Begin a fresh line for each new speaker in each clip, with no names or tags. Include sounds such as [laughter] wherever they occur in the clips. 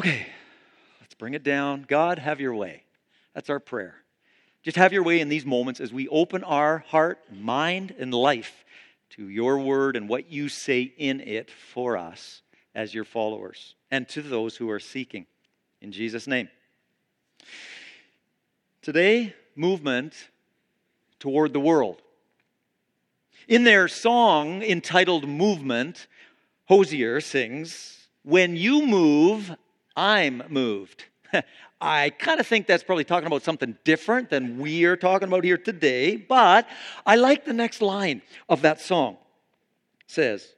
Okay, let's bring it down. God, have your way. That's our prayer. Just have your way in these moments as we open our heart, mind, and life to your word and what you say in it for us as your followers and to those who are seeking. In Jesus' name. Today, movement toward the world. In their song entitled Movement, Hozier sings, When you move, I'm moved. [laughs] I kind of think that's probably talking about something different than we're talking about here today, but I like the next line of that song. It says,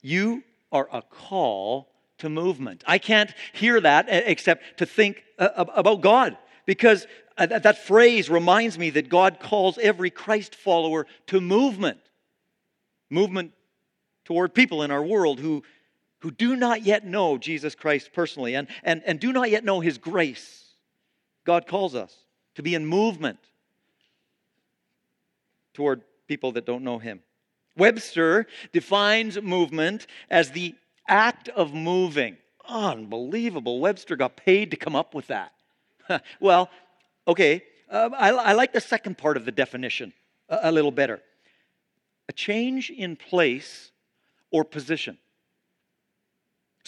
You are a call to movement. I can't hear that except to think uh, about God because uh, that phrase reminds me that God calls every Christ follower to movement. Movement toward people in our world who who do not yet know Jesus Christ personally and, and, and do not yet know his grace. God calls us to be in movement toward people that don't know him. Webster defines movement as the act of moving. Unbelievable. Webster got paid to come up with that. [laughs] well, okay, uh, I, I, like the second part of the definition a, a little better a change in place or position.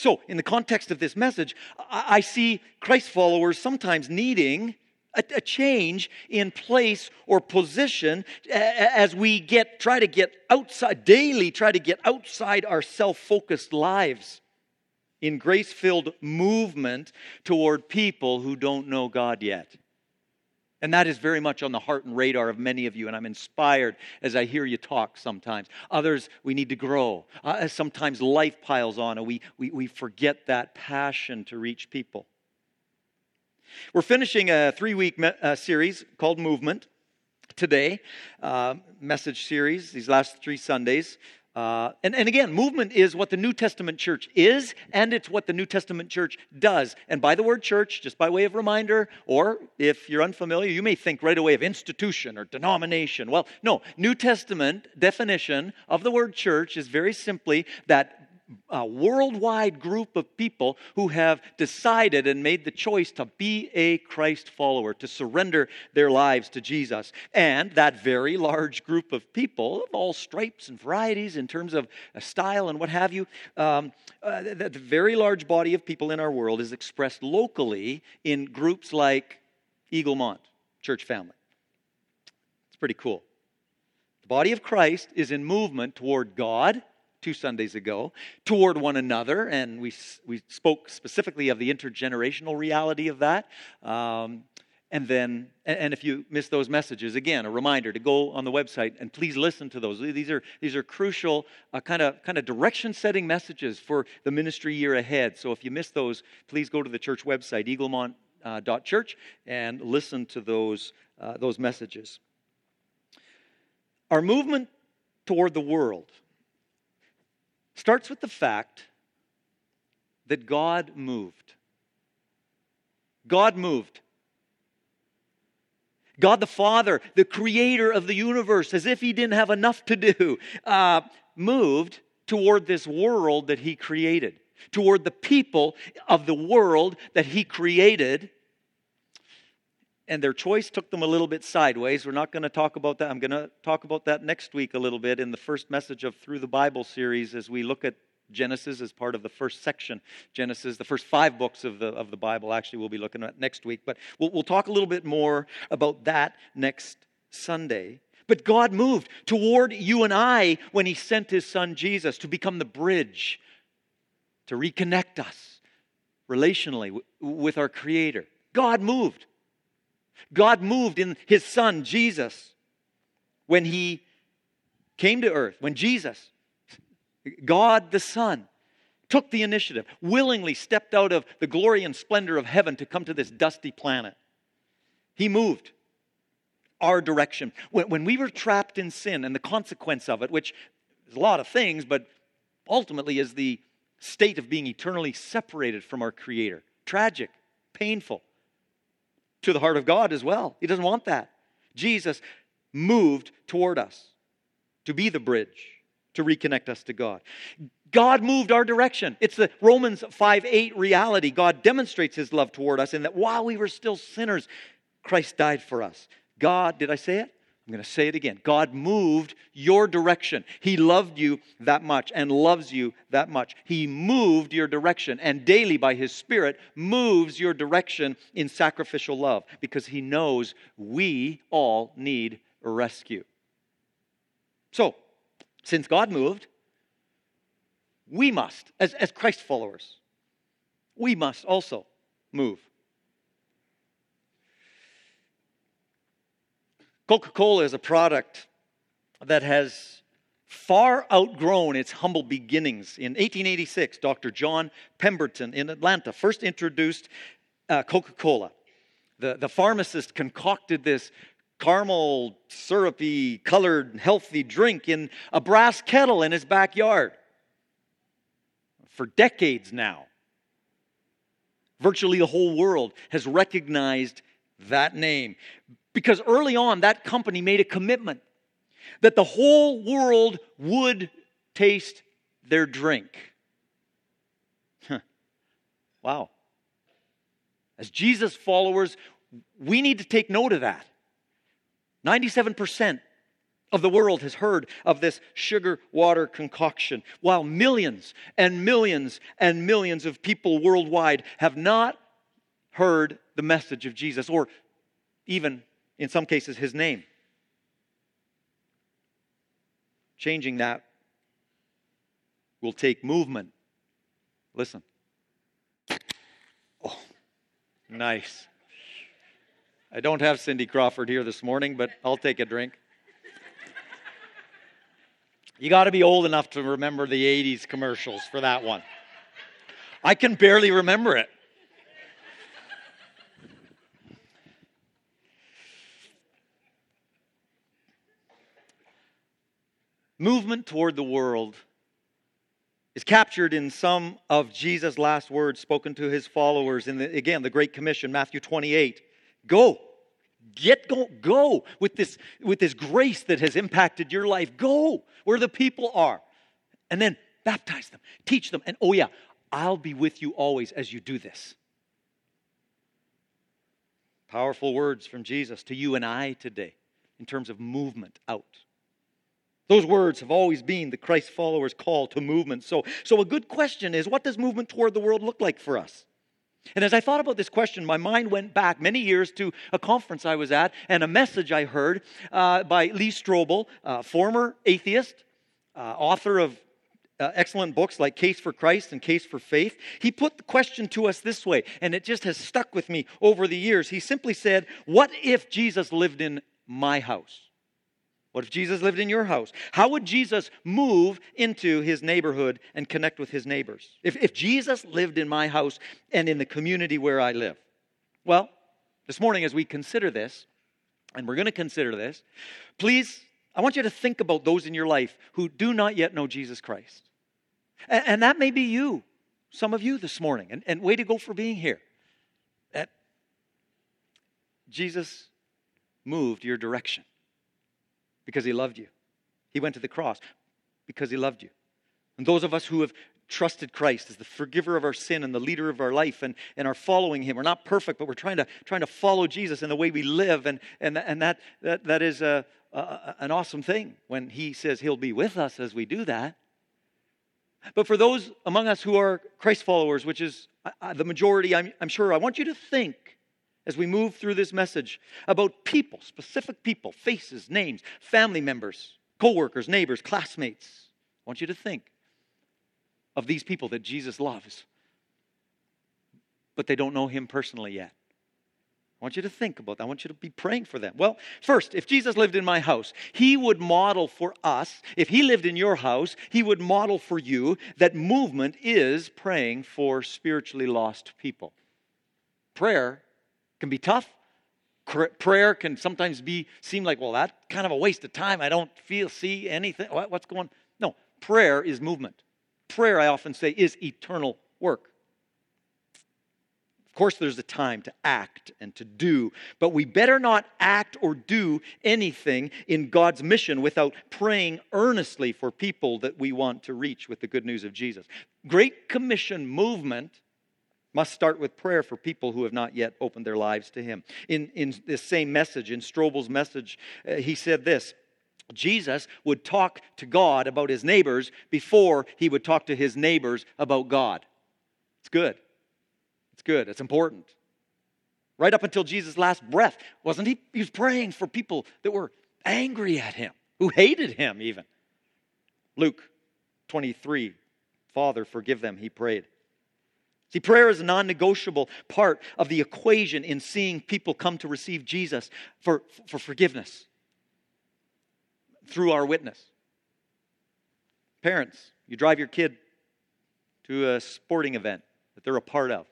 So, in the context of this message, I see Christ followers sometimes needing a, change in place or position as we get try to get outside daily try to get outside our self-focused lives in grace-filled movement toward people who don't know God yet. And that is very much on the heart and radar of many of you, and I'm inspired as I hear you talk sometimes. Others, we need to grow. Uh, sometimes life piles on, and we, we, we forget that passion to reach people. We're finishing a three week me- uh, series called Movement today, uh, message series, these last three Sundays. Uh, and, and again, movement is what the New Testament church is, and it's what the New Testament church does. And by the word church, just by way of reminder, or if you're unfamiliar, you may think right away of institution or denomination. Well, no, New Testament definition of the word church is very simply that a worldwide group of people who have decided and made the choice to be a Christ follower, to surrender their lives to Jesus. And that very large group of people, of all stripes and varieties in terms of style and what have you, um, uh, that very large body of people in our world is expressed locally in groups like Eaglemont Church Family. It's pretty cool. The body of Christ is in movement toward God two Sundays ago, toward one another, and we, we spoke specifically of the intergenerational reality of that. Um, and then, and if you miss those messages, again, a reminder to go on the website and please listen to those. These are, these are crucial, kind of kind of direction setting messages for the ministry year ahead. So if you miss those, please go to the church website, eaglemont.church, uh, and listen to those, uh, those messages. Our movement toward the world starts with the fact that God moved. God moved. God the Father, the creator of the universe, as if he didn't have enough to do, uh, moved toward this world that he created, toward the people of the world that he created and their choice took them a little bit sideways. We're not going to talk about that. I'm going to talk about that next week a little bit in the first message of Through the Bible series as we look at Genesis as part of the first section. Genesis, the first five books of the, of the Bible, actually, we'll be looking at next week. But we'll, we'll talk a little bit more about that next Sunday. But God moved toward you and I when He sent His Son Jesus to become the bridge to reconnect us relationally with our Creator. God moved. God moved in his son, Jesus, when he came to earth, when Jesus, God the Son, took the initiative, willingly stepped out of the glory and splendor of heaven to come to this dusty planet. He moved our direction. When, we were trapped in sin and the consequence of it, which is a lot of things, but ultimately is the state of being eternally separated from our Creator. Tragic, painful to the heart of God as well. He doesn't want that. Jesus moved toward us to be the bridge to reconnect us to God. God moved our direction. It's the Romans 5 8 reality. God demonstrates his love toward us in that while we were still sinners, Christ died for us. God, did I say it? I'm going to say it again. God moved your direction. He loved you that much and loves you that much. He moved your direction and daily by His Spirit moves your direction in sacrificial love because He knows we all need a rescue. So, since God moved, we must, as, as Christ followers, we must also move. Coca Cola is a product that has far outgrown its humble beginnings. In 1886, Dr. John Pemberton in Atlanta first introduced uh, Coca Cola. The, the pharmacist concocted this caramel, syrupy, colored, healthy drink in a brass kettle in his backyard. For decades now, virtually the whole world has recognized that name. Because early on, that company made a commitment that the whole world would taste their drink. wow. As Jesus followers, we need to take note of that. 97% of the world has heard of this sugar water concoction, while millions and millions and millions of people worldwide have not heard the message of Jesus or even in some cases, his name. Changing that will take movement. Listen. Oh, nice. I don't have Cindy Crawford here this morning, but I'll take a drink. You got to be old enough to remember the 80s commercials for that one. I can barely remember it. Movement toward the world is captured in some of Jesus' last words spoken to his followers in the, again the Great Commission, Matthew 28. Go. Get go, go with this with this grace that has impacted your life. Go where the people are. And then baptize them, teach them, and oh yeah, I'll be with you always as you do this. Powerful words from Jesus to you and I today in terms of movement out. Those words have always been the Christ followers' call to movement. So, so a good question is what does movement toward the world look like for us? And as I thought about this question, my mind went back many years to a conference I was at and a message I heard uh, by Lee Strobel, uh, former atheist, uh, author of uh, excellent books like Case for Christ and Case for Faith. He put the question to us this way, and it just has stuck with me over the years. He simply said, What if Jesus lived in my house? What if Jesus lived in your house? How would Jesus move into his neighborhood and connect with his neighbors? If, if Jesus lived in my house and in the community where I live? Well, this morning, as we consider this, and we're going to consider this, please, I want you to think about those in your life who do not yet know Jesus Christ. And, and that may be you, some of you this morning, and, and way to go for being here. That Jesus moved your direction because he loved you. He went to the cross because he loved you. And those of us who have trusted Christ as the forgiver of our sin and the leader of our life and, and are following him. We're not perfect, but we're trying to, trying to follow Jesus in the way we live. And, and, and that, that, that is a, a, an awesome thing when he says he'll be with us as we do that. But for those among us who are Christ followers, which is the majority, I'm, I'm sure, I want you to think as we move through this message about people, specific people, faces, names, family members, coworkers, neighbors, classmates. I want you to think of these people that Jesus loves, but they don't know him personally yet. I want you to think about that. I want you to be praying for them. Well, first, if Jesus lived in my house, he would model for us, if he lived in your house, he would model for you that movement is praying for spiritually lost people. Prayer can be tough. Prayer can sometimes be seem like, well, that's kind of a waste of time. I don't feel, see anything. What's going? No, prayer is movement. Prayer, I often say, is eternal work. Of course, there's a time to act and to do, but we better not act or do anything in God's mission without praying earnestly for people that we want to reach with the good news of Jesus. Great Commission movement must start with prayer for people who have not yet opened their lives to Him. In, in this same message, in Strobel's message, uh, he said this Jesus would talk to God about his neighbors before he would talk to his neighbors about God. It's good. It's good. It's important. Right up until Jesus' last breath, wasn't he? He was praying for people that were angry at him, who hated him even. Luke 23, Father, forgive them, he prayed. See, prayer is a non negotiable part of the equation in seeing people come to receive Jesus for, for forgiveness through our witness. Parents, you drive your kid to a sporting event that they're a part of.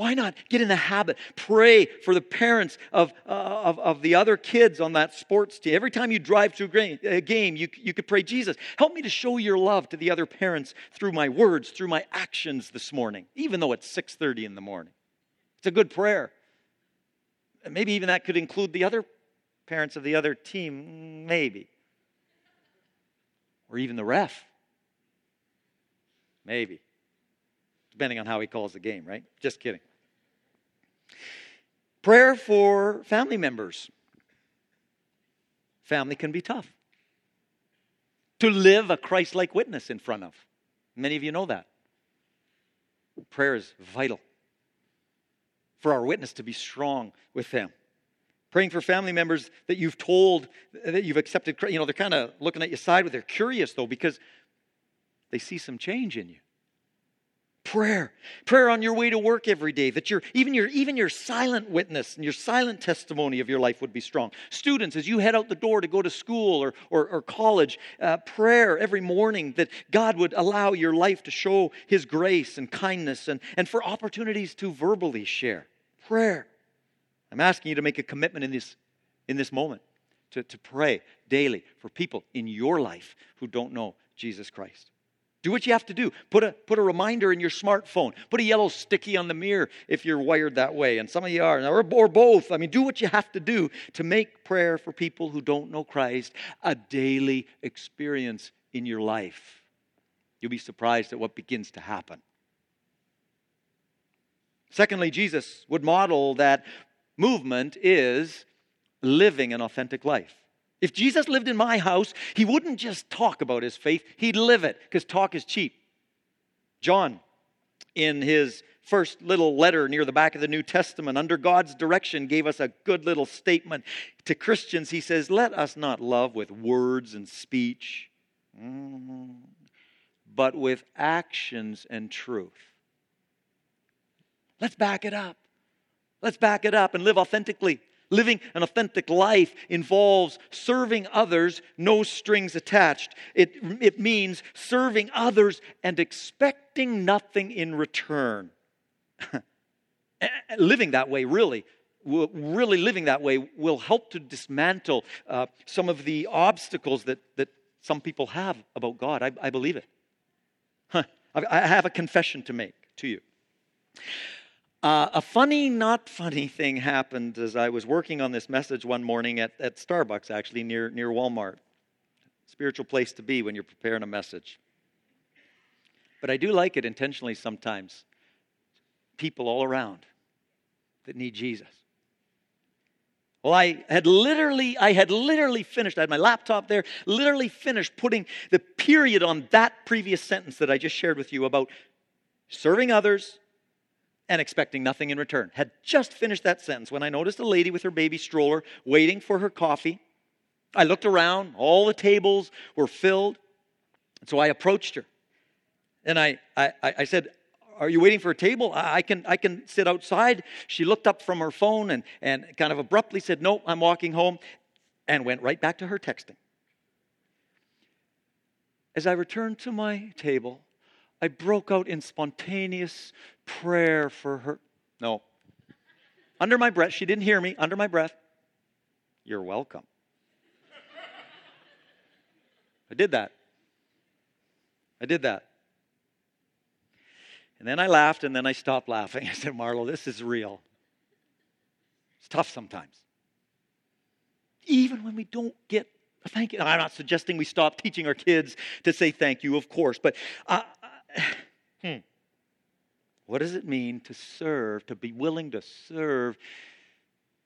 Why not get in the habit? Pray for the parents of, uh, of, of the other kids on that sports team. Every time you drive to a game, you, you could pray, Jesus, help me to show your love to the other parents through my words, through my actions this morning, even though it's 6.30 in the morning. It's a good prayer. And maybe even that could include the other parents of the other team, maybe. Or even the ref. Maybe. Depending on how he calls the game, right? Just kidding. Prayer for family members. Family can be tough. To live a Christ like witness in front of. Many of you know that. Prayer is vital for our witness to be strong with them praying for family members that you've told that you've accepted you know they're kind of looking at you sideways they're curious though because they see some change in you prayer. Prayer on your way to work every day that your even your even your silent witness and your silent testimony of your life would be strong. Students as you head out the door to go to school or or, or college uh, prayer every morning that god would allow your life to show his grace and kindness and and for opportunities to verbally share. Prayer. I'm asking you to make a commitment in this, in this moment to, to pray daily for people in your life who don't know Jesus Christ. Do what you have to do. Put a, put a reminder in your smartphone. Put a yellow sticky on the mirror if you're wired that way. And some of you are, or, or both. I mean, do what you have to do to make prayer for people who don't know Christ a daily experience in your life. You'll be surprised at what begins to happen. Secondly, Jesus would model that movement is living an authentic life. If Jesus lived in my house, he wouldn't just talk about his faith, he'd live it because talk is cheap. John, in his first little letter near the back of the New Testament, under God's direction, gave us a good little statement to Christians. He says, Let us not love with words and speech, mm, but with actions and truth. Let's back it up. Let's back it up and live authentically. Living an authentic life involves serving others, no strings attached. It, it means serving others and expecting nothing in return. [laughs] living that way, really, really living that way, will help to dismantle uh, some of the obstacles that, that some people have about God. I, I believe it. Huh. I have a confession to make to you. Uh, a funny, not funny thing happened as I was working on this message one morning at, at Starbucks, actually, near, near Walmart. Spiritual place to be when you're preparing a message. But I do like it intentionally sometimes. People all around that need Jesus. Well, I had literally, I had literally finished, I had my laptop there, literally finished putting the period on that previous sentence that I just shared with you about serving others, and expecting nothing in return. Had just finished that sentence when I noticed a lady with her baby stroller waiting for her coffee. I looked around, all the tables were filled. And so I approached her. And I, I, I said, Are you waiting for a table? I can, I can sit outside. She looked up from her phone and, and kind of abruptly said, No, I'm walking home, and went right back to her texting. As I returned to my table, I broke out in spontaneous prayer for her. No. Under my breath, she didn't hear me, under my breath, you're welcome. I did that. I did that. And then I laughed and then I stopped laughing. [laughs] I said, Marlo, this is real. It's tough sometimes. Even when we don't get thank you. I'm not suggesting we stop teaching our kids to say thank you, of course, but uh, hmm. what does it mean to serve, to be willing to serve,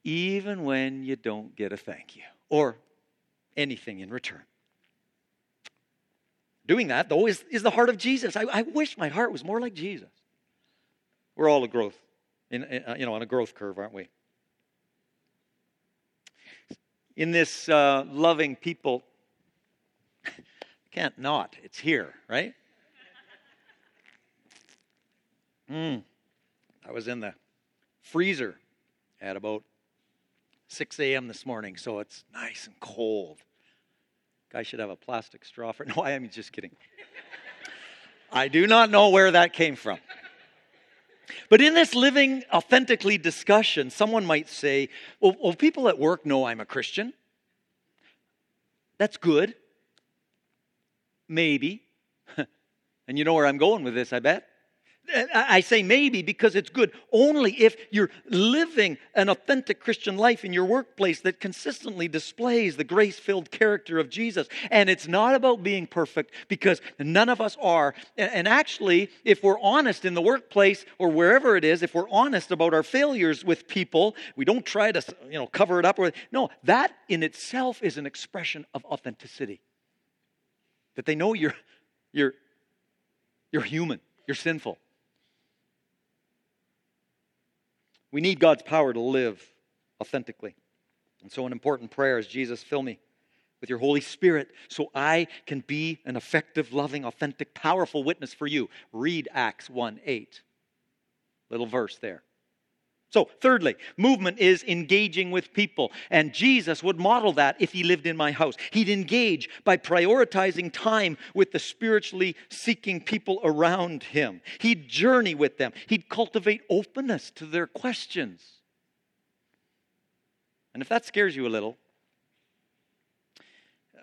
even when you don't get a thank you or anything in return? Doing that, though, is, is the heart of Jesus. I, I wish my heart was more like Jesus. We're all a growth, in, uh, you know, on a growth curve, aren't we? In this uh, loving people, [laughs] can't not. It's here, right? Mm. I was in the freezer at about 6 a.m. this morning, so it's nice and cold. Guy should have a plastic straw for. [laughs] No, I am just kidding. I do not know where that came from. But in this living authentically discussion, someone might say, well, well, people at work know I'm a Christian. That's good. Maybe. [laughs] and you know where I'm going with this, I bet. I say maybe because it's good only if you're living an authentic Christian life in your workplace that consistently displays the grace filled character of Jesus. And it's not about being perfect because none of us are. And actually, if we're honest in the workplace or wherever it is, if we're honest about our failures with people, we don't try to you know, cover it up. Or, no, that in itself is an expression of authenticity. That they know you're, you're, you're human, you're sinful. We need God's power to live authentically. And so, an important prayer is Jesus, fill me with your Holy Spirit so I can be an effective, loving, authentic, powerful witness for you. Read Acts 1 8. Little verse there. So, thirdly, movement is engaging with people. And Jesus would model that if he lived in my house. He'd engage by prioritizing time with the spiritually seeking people around him. He'd journey with them. He'd cultivate openness to their questions. And if that scares you a little,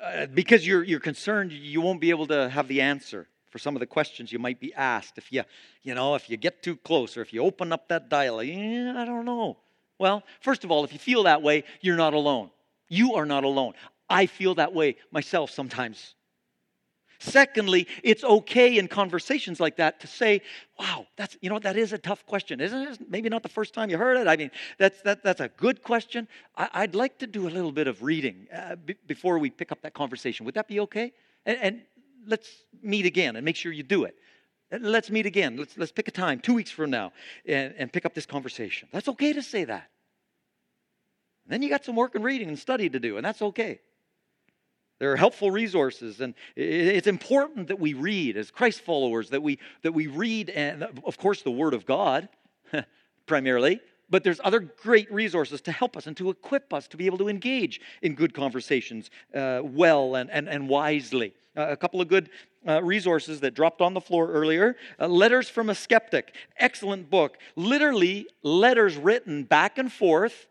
uh, because you're, you're concerned you won't be able to have the answer, for some of the questions you might be asked. If you, you know, if you get too close or if you open up that dialogue, yeah, I don't know. Well, first of all, if you feel that way, you're not alone. You are not alone. I feel that way myself sometimes. Secondly, it's okay in conversations like that to say, wow, that's, you know, that is a tough question, isn't it? Maybe not the first time you heard it. I mean, that's, that, that's a good question. I, would like to do a little bit of reading uh, b- before we pick up that conversation. Would that be okay? And, and let's meet again and make sure you do it. Let's meet again. Let's, let's pick a time two weeks from now and, and pick up this conversation. That's okay to say that. And then you got some work and reading and study to do, and that's okay. There are helpful resources, and it's important that we read as Christ followers, that we, that we read, and of course, the Word of God [laughs] primarily, but there's other great resources to help us and to equip us to be able to engage in good conversations uh, well and, and, and wisely. Uh, a couple of good uh, resources that dropped on the floor earlier. Uh, letters from a Skeptic, excellent book. Literally, letters written back and forth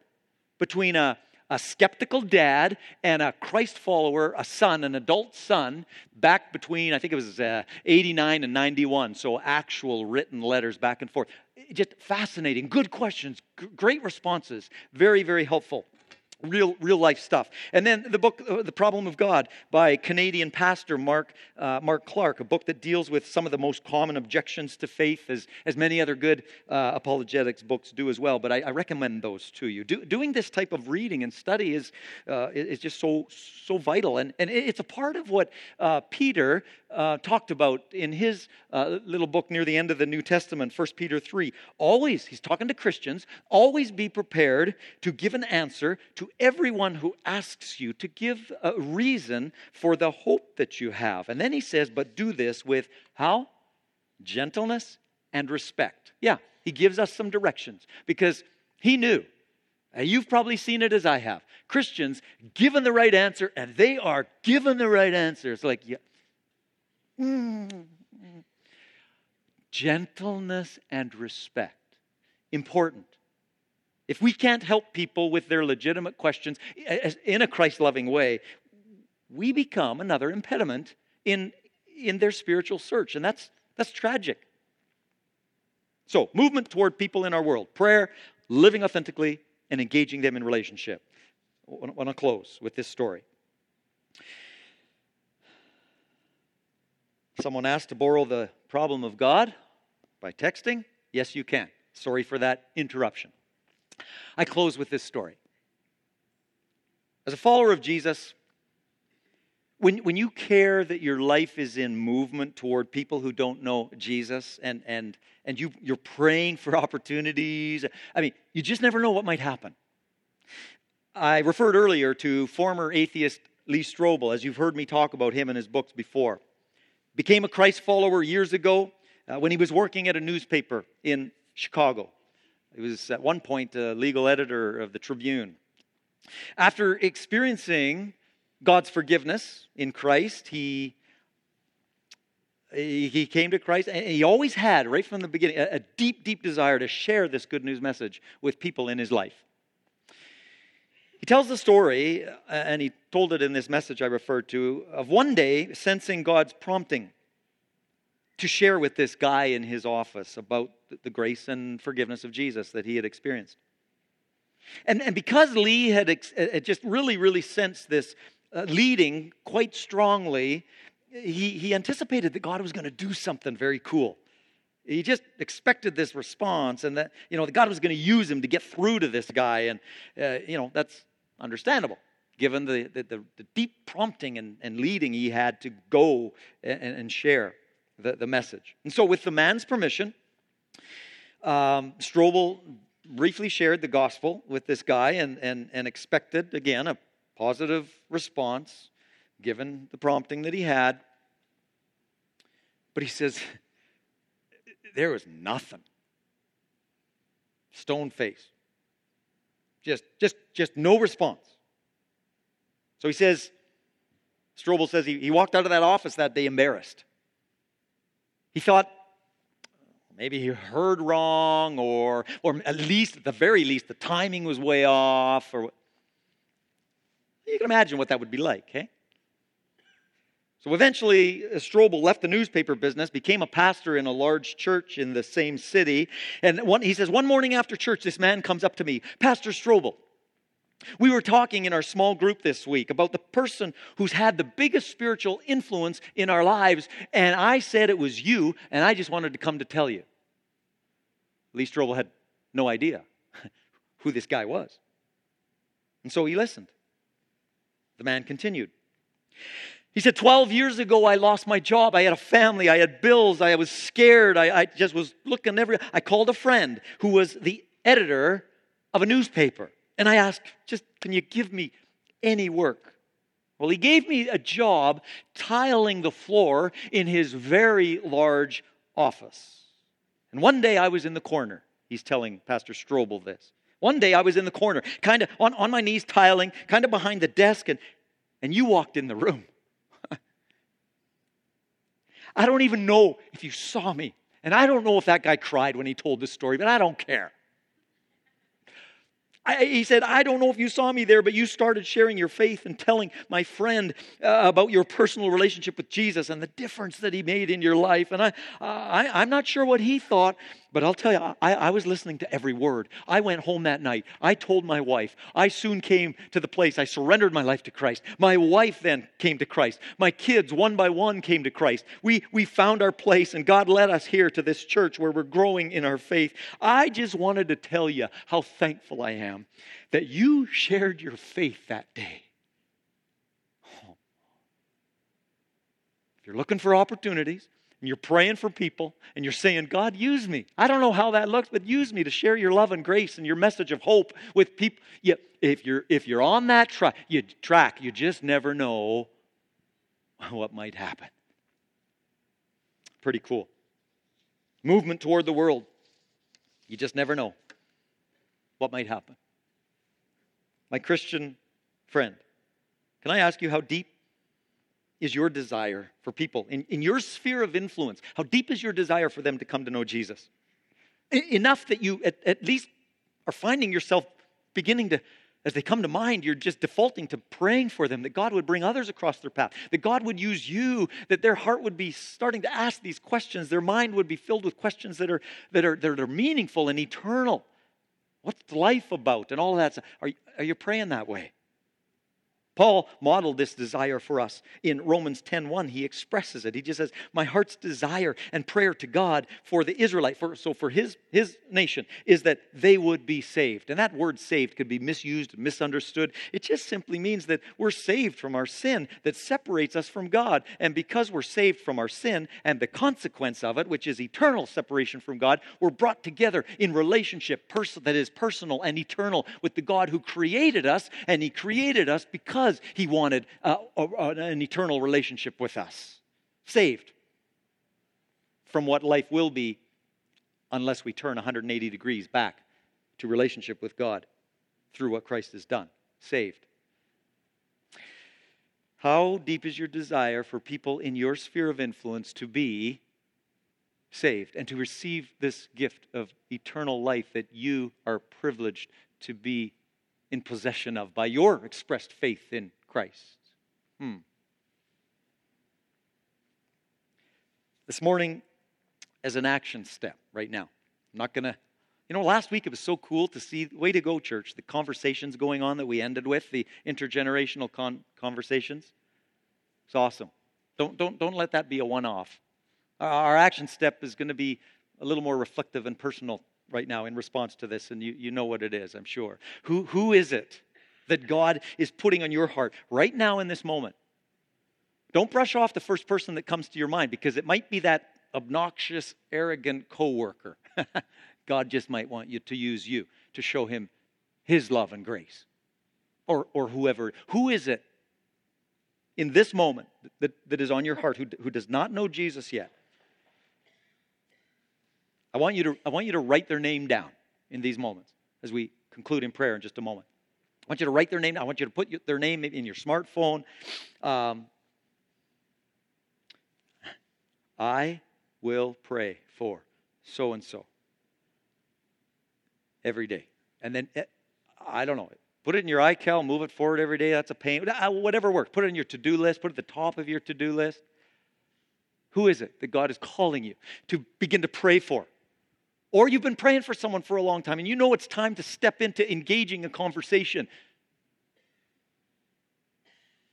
between a, a skeptical dad and a Christ follower, a son, an adult son, back between, I think it was uh, 89 and 91. So, actual written letters back and forth. Just fascinating. Good questions, great responses. Very, very helpful real real life stuff. And then the book uh, the problem of god by canadian pastor mark uh, mark clark a book that deals with some of the most common objections to faith as, as many other good uh, apologetics books do as well. But i, I recommend those to you. Do, doing this type of reading and study is uh, is just so so vital. And, and it's a part of what uh, peter uh, talked about in his little book near the end of the new testament 1 peter 3 always he's talking to christians always be prepared to give an answer to everyone who asks you to give a reason for the hope that you have. And then he says, but do this with how? Gentleness and respect. Yeah, he gives us some directions because he knew. You've probably seen it as I have. Christians given the right answer, and they are given the right answer. It's like, yeah. Mm. Gentleness and respect. Important. If we can't help people with their legitimate questions in a Christ loving way, we become another impediment in, in their spiritual search. And that's, that's tragic. So, movement toward people in our world prayer, living authentically, and engaging them in relationship. I want to close with this story. Someone asked to borrow the problem of God by texting. Yes, you can. Sorry for that interruption. I close with this story. As a follower of Jesus, when, when you care that your life is in movement toward people who don't know Jesus and, and, and you, you're praying for [laughs] opportunities, I mean, you just never know what might happen. I referred earlier to former atheist Lee Strobel, as you've heard me talk about him in his books before. Became a Christ follower years ago uh, when he was working at a newspaper in Chicago. He was at one point a legal editor of the Tribune. After experiencing God's forgiveness in Christ. He, he came to Christ, and he always had, right from the beginning, a deep, deep desire to share this good news message with people in his life. He tells the story, uh, and he told it in this message I referred to, of one day sensing God's prompting to share with this guy in his office about the grace and forgiveness of Jesus that he had experienced. And, and because Lee had, had just really, really sensed this uh, leading quite strongly, he, he anticipated that God was going to do something very cool. He just expected this response and that, you know, that God was going to use him to get through to this guy. And, uh, you know, that's understandable given the, the, the, the deep prompting and, and, leading he had to go and, and share the, the, message. And so, with the man's permission, um, Strobel briefly shared the gospel with this guy and, and, and expected, again, a positive response given the prompting that he had. But he says, there was nothing. Stone face. Just, just, just no response. So he says, Strobel says he, he walked out of that office that day embarrassed. He thought, maybe he heard wrong, or, or at least, at the very least, the timing was way off, or you can imagine what that would be like, okay? So eventually, Strobel left the newspaper business, became a pastor in a large church in the same city. And one, he says, One morning after church, this man comes up to me, Pastor Strobel. We were talking in our small group this week about the person who's had the biggest spiritual influence in our lives, and I said it was you, and I just wanted to come to tell you. Lee Strobel had no idea [laughs] who this guy was. And so he listened. The man continued. He said, 12 years ago, I lost my job. I had a family. I had bills. I was scared. I, I just was looking every. I called a friend who was the editor of a newspaper. And I asked, just, can you give me any work? Well, he gave me a job tiling the floor in his very large office. And one day I was in the corner. He's telling Pastor Strobel this. One day I was in the corner, kind of on, on my knees tiling, kind of behind the desk, and, and you walked in the room. [laughs] I don't even know if you saw me. And I don't know if that guy cried when he told this story, but I don't care. I, he said, I don't know if you saw me there, but you started sharing your faith and telling my friend uh, about your personal relationship with Jesus and the difference that he made in your life. And I, I, I'm not sure what he thought, but I'll tell you, I, I was listening to every word. I went home that night. I told my wife. I soon came to the place. I surrendered my life to Christ. My wife then came to Christ. My kids, one by one, came to Christ. We, we found our place, and God led us here to this church where we're growing in our faith. I just wanted to tell you how thankful I am that you shared your faith that day. Oh. If you're looking for opportunities, and you're praying for people and you're saying, God, use me. I don't know how that looks, but use me to share your love and grace and your message of hope with people. Yeah, if you're if you're on that you track, you just never know what might happen. Pretty cool. Movement toward the world. You just never know what might happen. My Christian friend, can I ask you how deep is your desire for people in, in your sphere of influence? How deep is your desire for them to come to know Jesus? enough that you at, at least are finding yourself beginning to as they come to mind, you're just defaulting to praying for them, that God would bring others across their path, that God would use you, that their heart would be starting to ask these questions, their mind would be filled with questions that are, that are, that are meaningful and eternal. What's life about? And all of that. Are, are you praying that way? Paul modeled this desire for us. In Romans 10:1, he expresses it. He just says, "My heart's desire and prayer to God for the Israelite, for, so for his, his nation, is that they would be saved." And that word saved could be misused, misunderstood. It just simply means that we're saved from our sin that separates us from God. And because we're saved from our sin and the consequence of it, which is eternal separation from God, we're brought together in relationship pers- that is personal and eternal with the God who created us, and he created us because because he wanted uh, an eternal relationship with us. Saved from what life will be unless we turn 180 degrees back to relationship with God through what Christ has done. Saved. How deep is your desire for people in your sphere of influence to be saved and to receive this gift of eternal life that you are privileged to be in possession of by your expressed faith in Christ. Hmm. This morning, as an action step right now, I'm not going to. You know, last week it was so cool to see, way to go, church, the conversations going on that we ended with, the intergenerational con- conversations. It's awesome. Don't, don't, don't let that be a one off. Our action step is going to be a little more reflective and personal right now in response to this, and you, you know what it is, I'm sure. Who, who is it that God is putting on your heart right now in this moment? Don't brush off the first person that comes to your mind because it might be that obnoxious, arrogant coworker. [laughs] God just might want you to use you to show him his love and grace. Or, or whoever. Who is it in this moment that, that is on your heart who, who does not know Jesus yet? I want, you to, I want you to write their name down in these moments as we conclude in prayer in just a moment. I want you to write their name. I want you to put their name in your smartphone. Um, I will pray for so and so every day. And then, eh, I don't know, put it in your iCal, move it forward every day. That's a pain. Uh, whatever works. Put it in your to do list, put it at the top of your to do list. Who is it that God is calling you to begin to pray for? Or you've been praying for someone for a long time and you know it's time to step into engaging a conversation.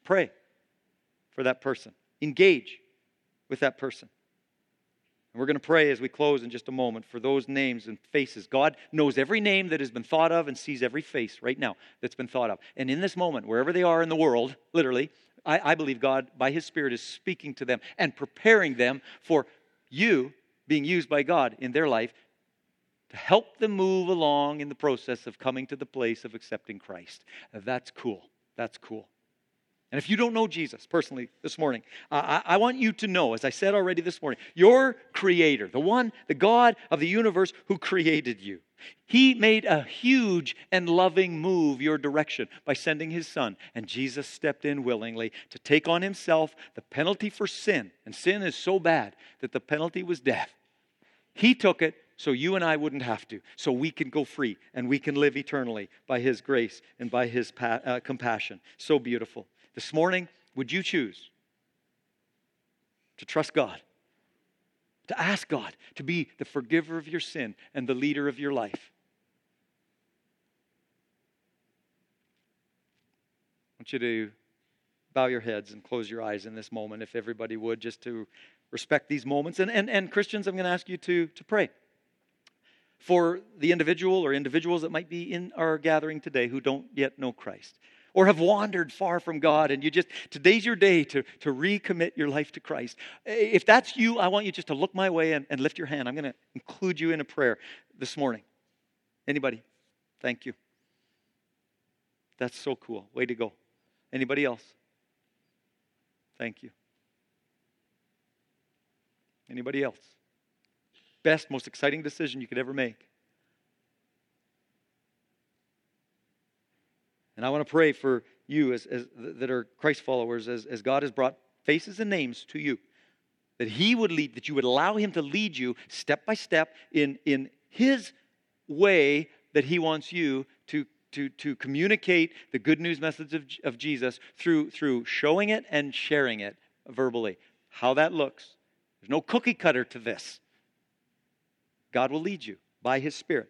Pray for that person, engage with that person. And we're going to pray as we close in just a moment for those names and faces. God knows every name that has been thought of and sees every face right now that's been thought of. And in this moment, wherever they are in the world, literally, I, I believe God, by His Spirit, is speaking to them and preparing them for you being used by God in their life to help them move along in the process of coming to the place of accepting Christ. That's cool. That's cool. And if you don't know Jesus personally this morning, uh, I, I, want you to know, as I said already this morning, your creator, the one, the God of the universe who created you, he made a huge and loving move your direction by sending his son. And Jesus stepped in willingly to take on himself the penalty for sin. And sin is so bad that the penalty was death. He took it so you and I wouldn't have to, so we can go free and we can live eternally by His grace and by His pa- uh, compassion. So beautiful. This morning, would you choose to trust God, to ask God to be the forgiver of your sin and the leader of your life? I want you to bow your heads and close your eyes in this moment, if everybody would, just to respect these moments. And, and, and Christians, I'm going to ask you to, to pray for the individual or individuals that might be in our gathering today who don't yet know Christ or have wandered far from God and you just, today's your day to, to recommit your life to Christ. If that's you, I want you just to look my way and, and lift your hand. I'm going to include you in a prayer this morning. Anybody? Thank you. That's so cool. Way to go. Anybody else? Thank you. Anybody else? Best, most exciting decision you could ever make. And I want to pray for you as, as that are Christ followers as, as God has brought faces and names to you. That He would lead, that you would allow Him to lead you step by step in, in His way that He wants you to, to, to communicate the good news message of, of Jesus through, through showing it and sharing it verbally. How that looks. There's no cookie cutter to this. God will lead you by His Spirit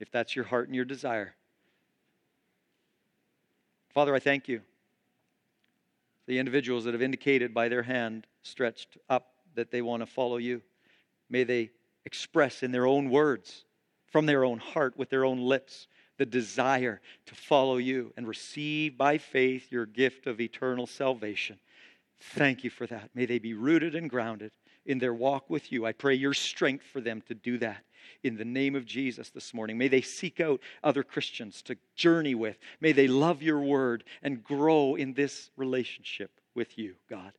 if that's your heart and your desire. Father, I thank you. The individuals that have indicated by their hand stretched up that they want to follow you, may they express in their own words, from their own heart, with their own lips, the desire to follow you and receive by faith your gift of eternal salvation. Thank you for that. May they be rooted and grounded in their walk with you. I pray your strength for them to do that in the name of Jesus this morning. May they seek out other Christians to journey with. May they love your word and grow in this relationship with you, God.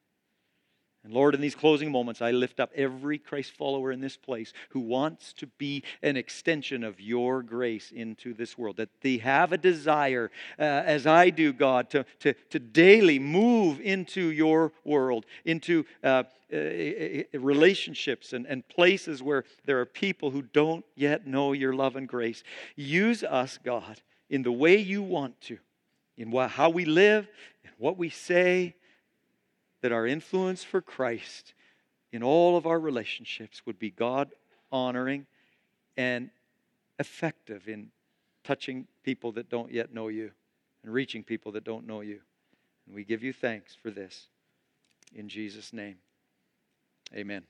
And Lord, in these closing moments, I lift up every Christ follower in this place who wants to be an extension of your grace into this world. That they have a desire, uh, as I do, God, to, to, to daily move into your world, into uh, uh, relationships and, and places where there are people who don't yet know your love and grace. Use us, God, in the way you want to, in how we live, in what we say that our influence for Christ in all of our relationships would be God honoring and effective in touching people that don't yet know you and reaching people that don't know you. And we give you thanks for this. In Jesus' name, amen.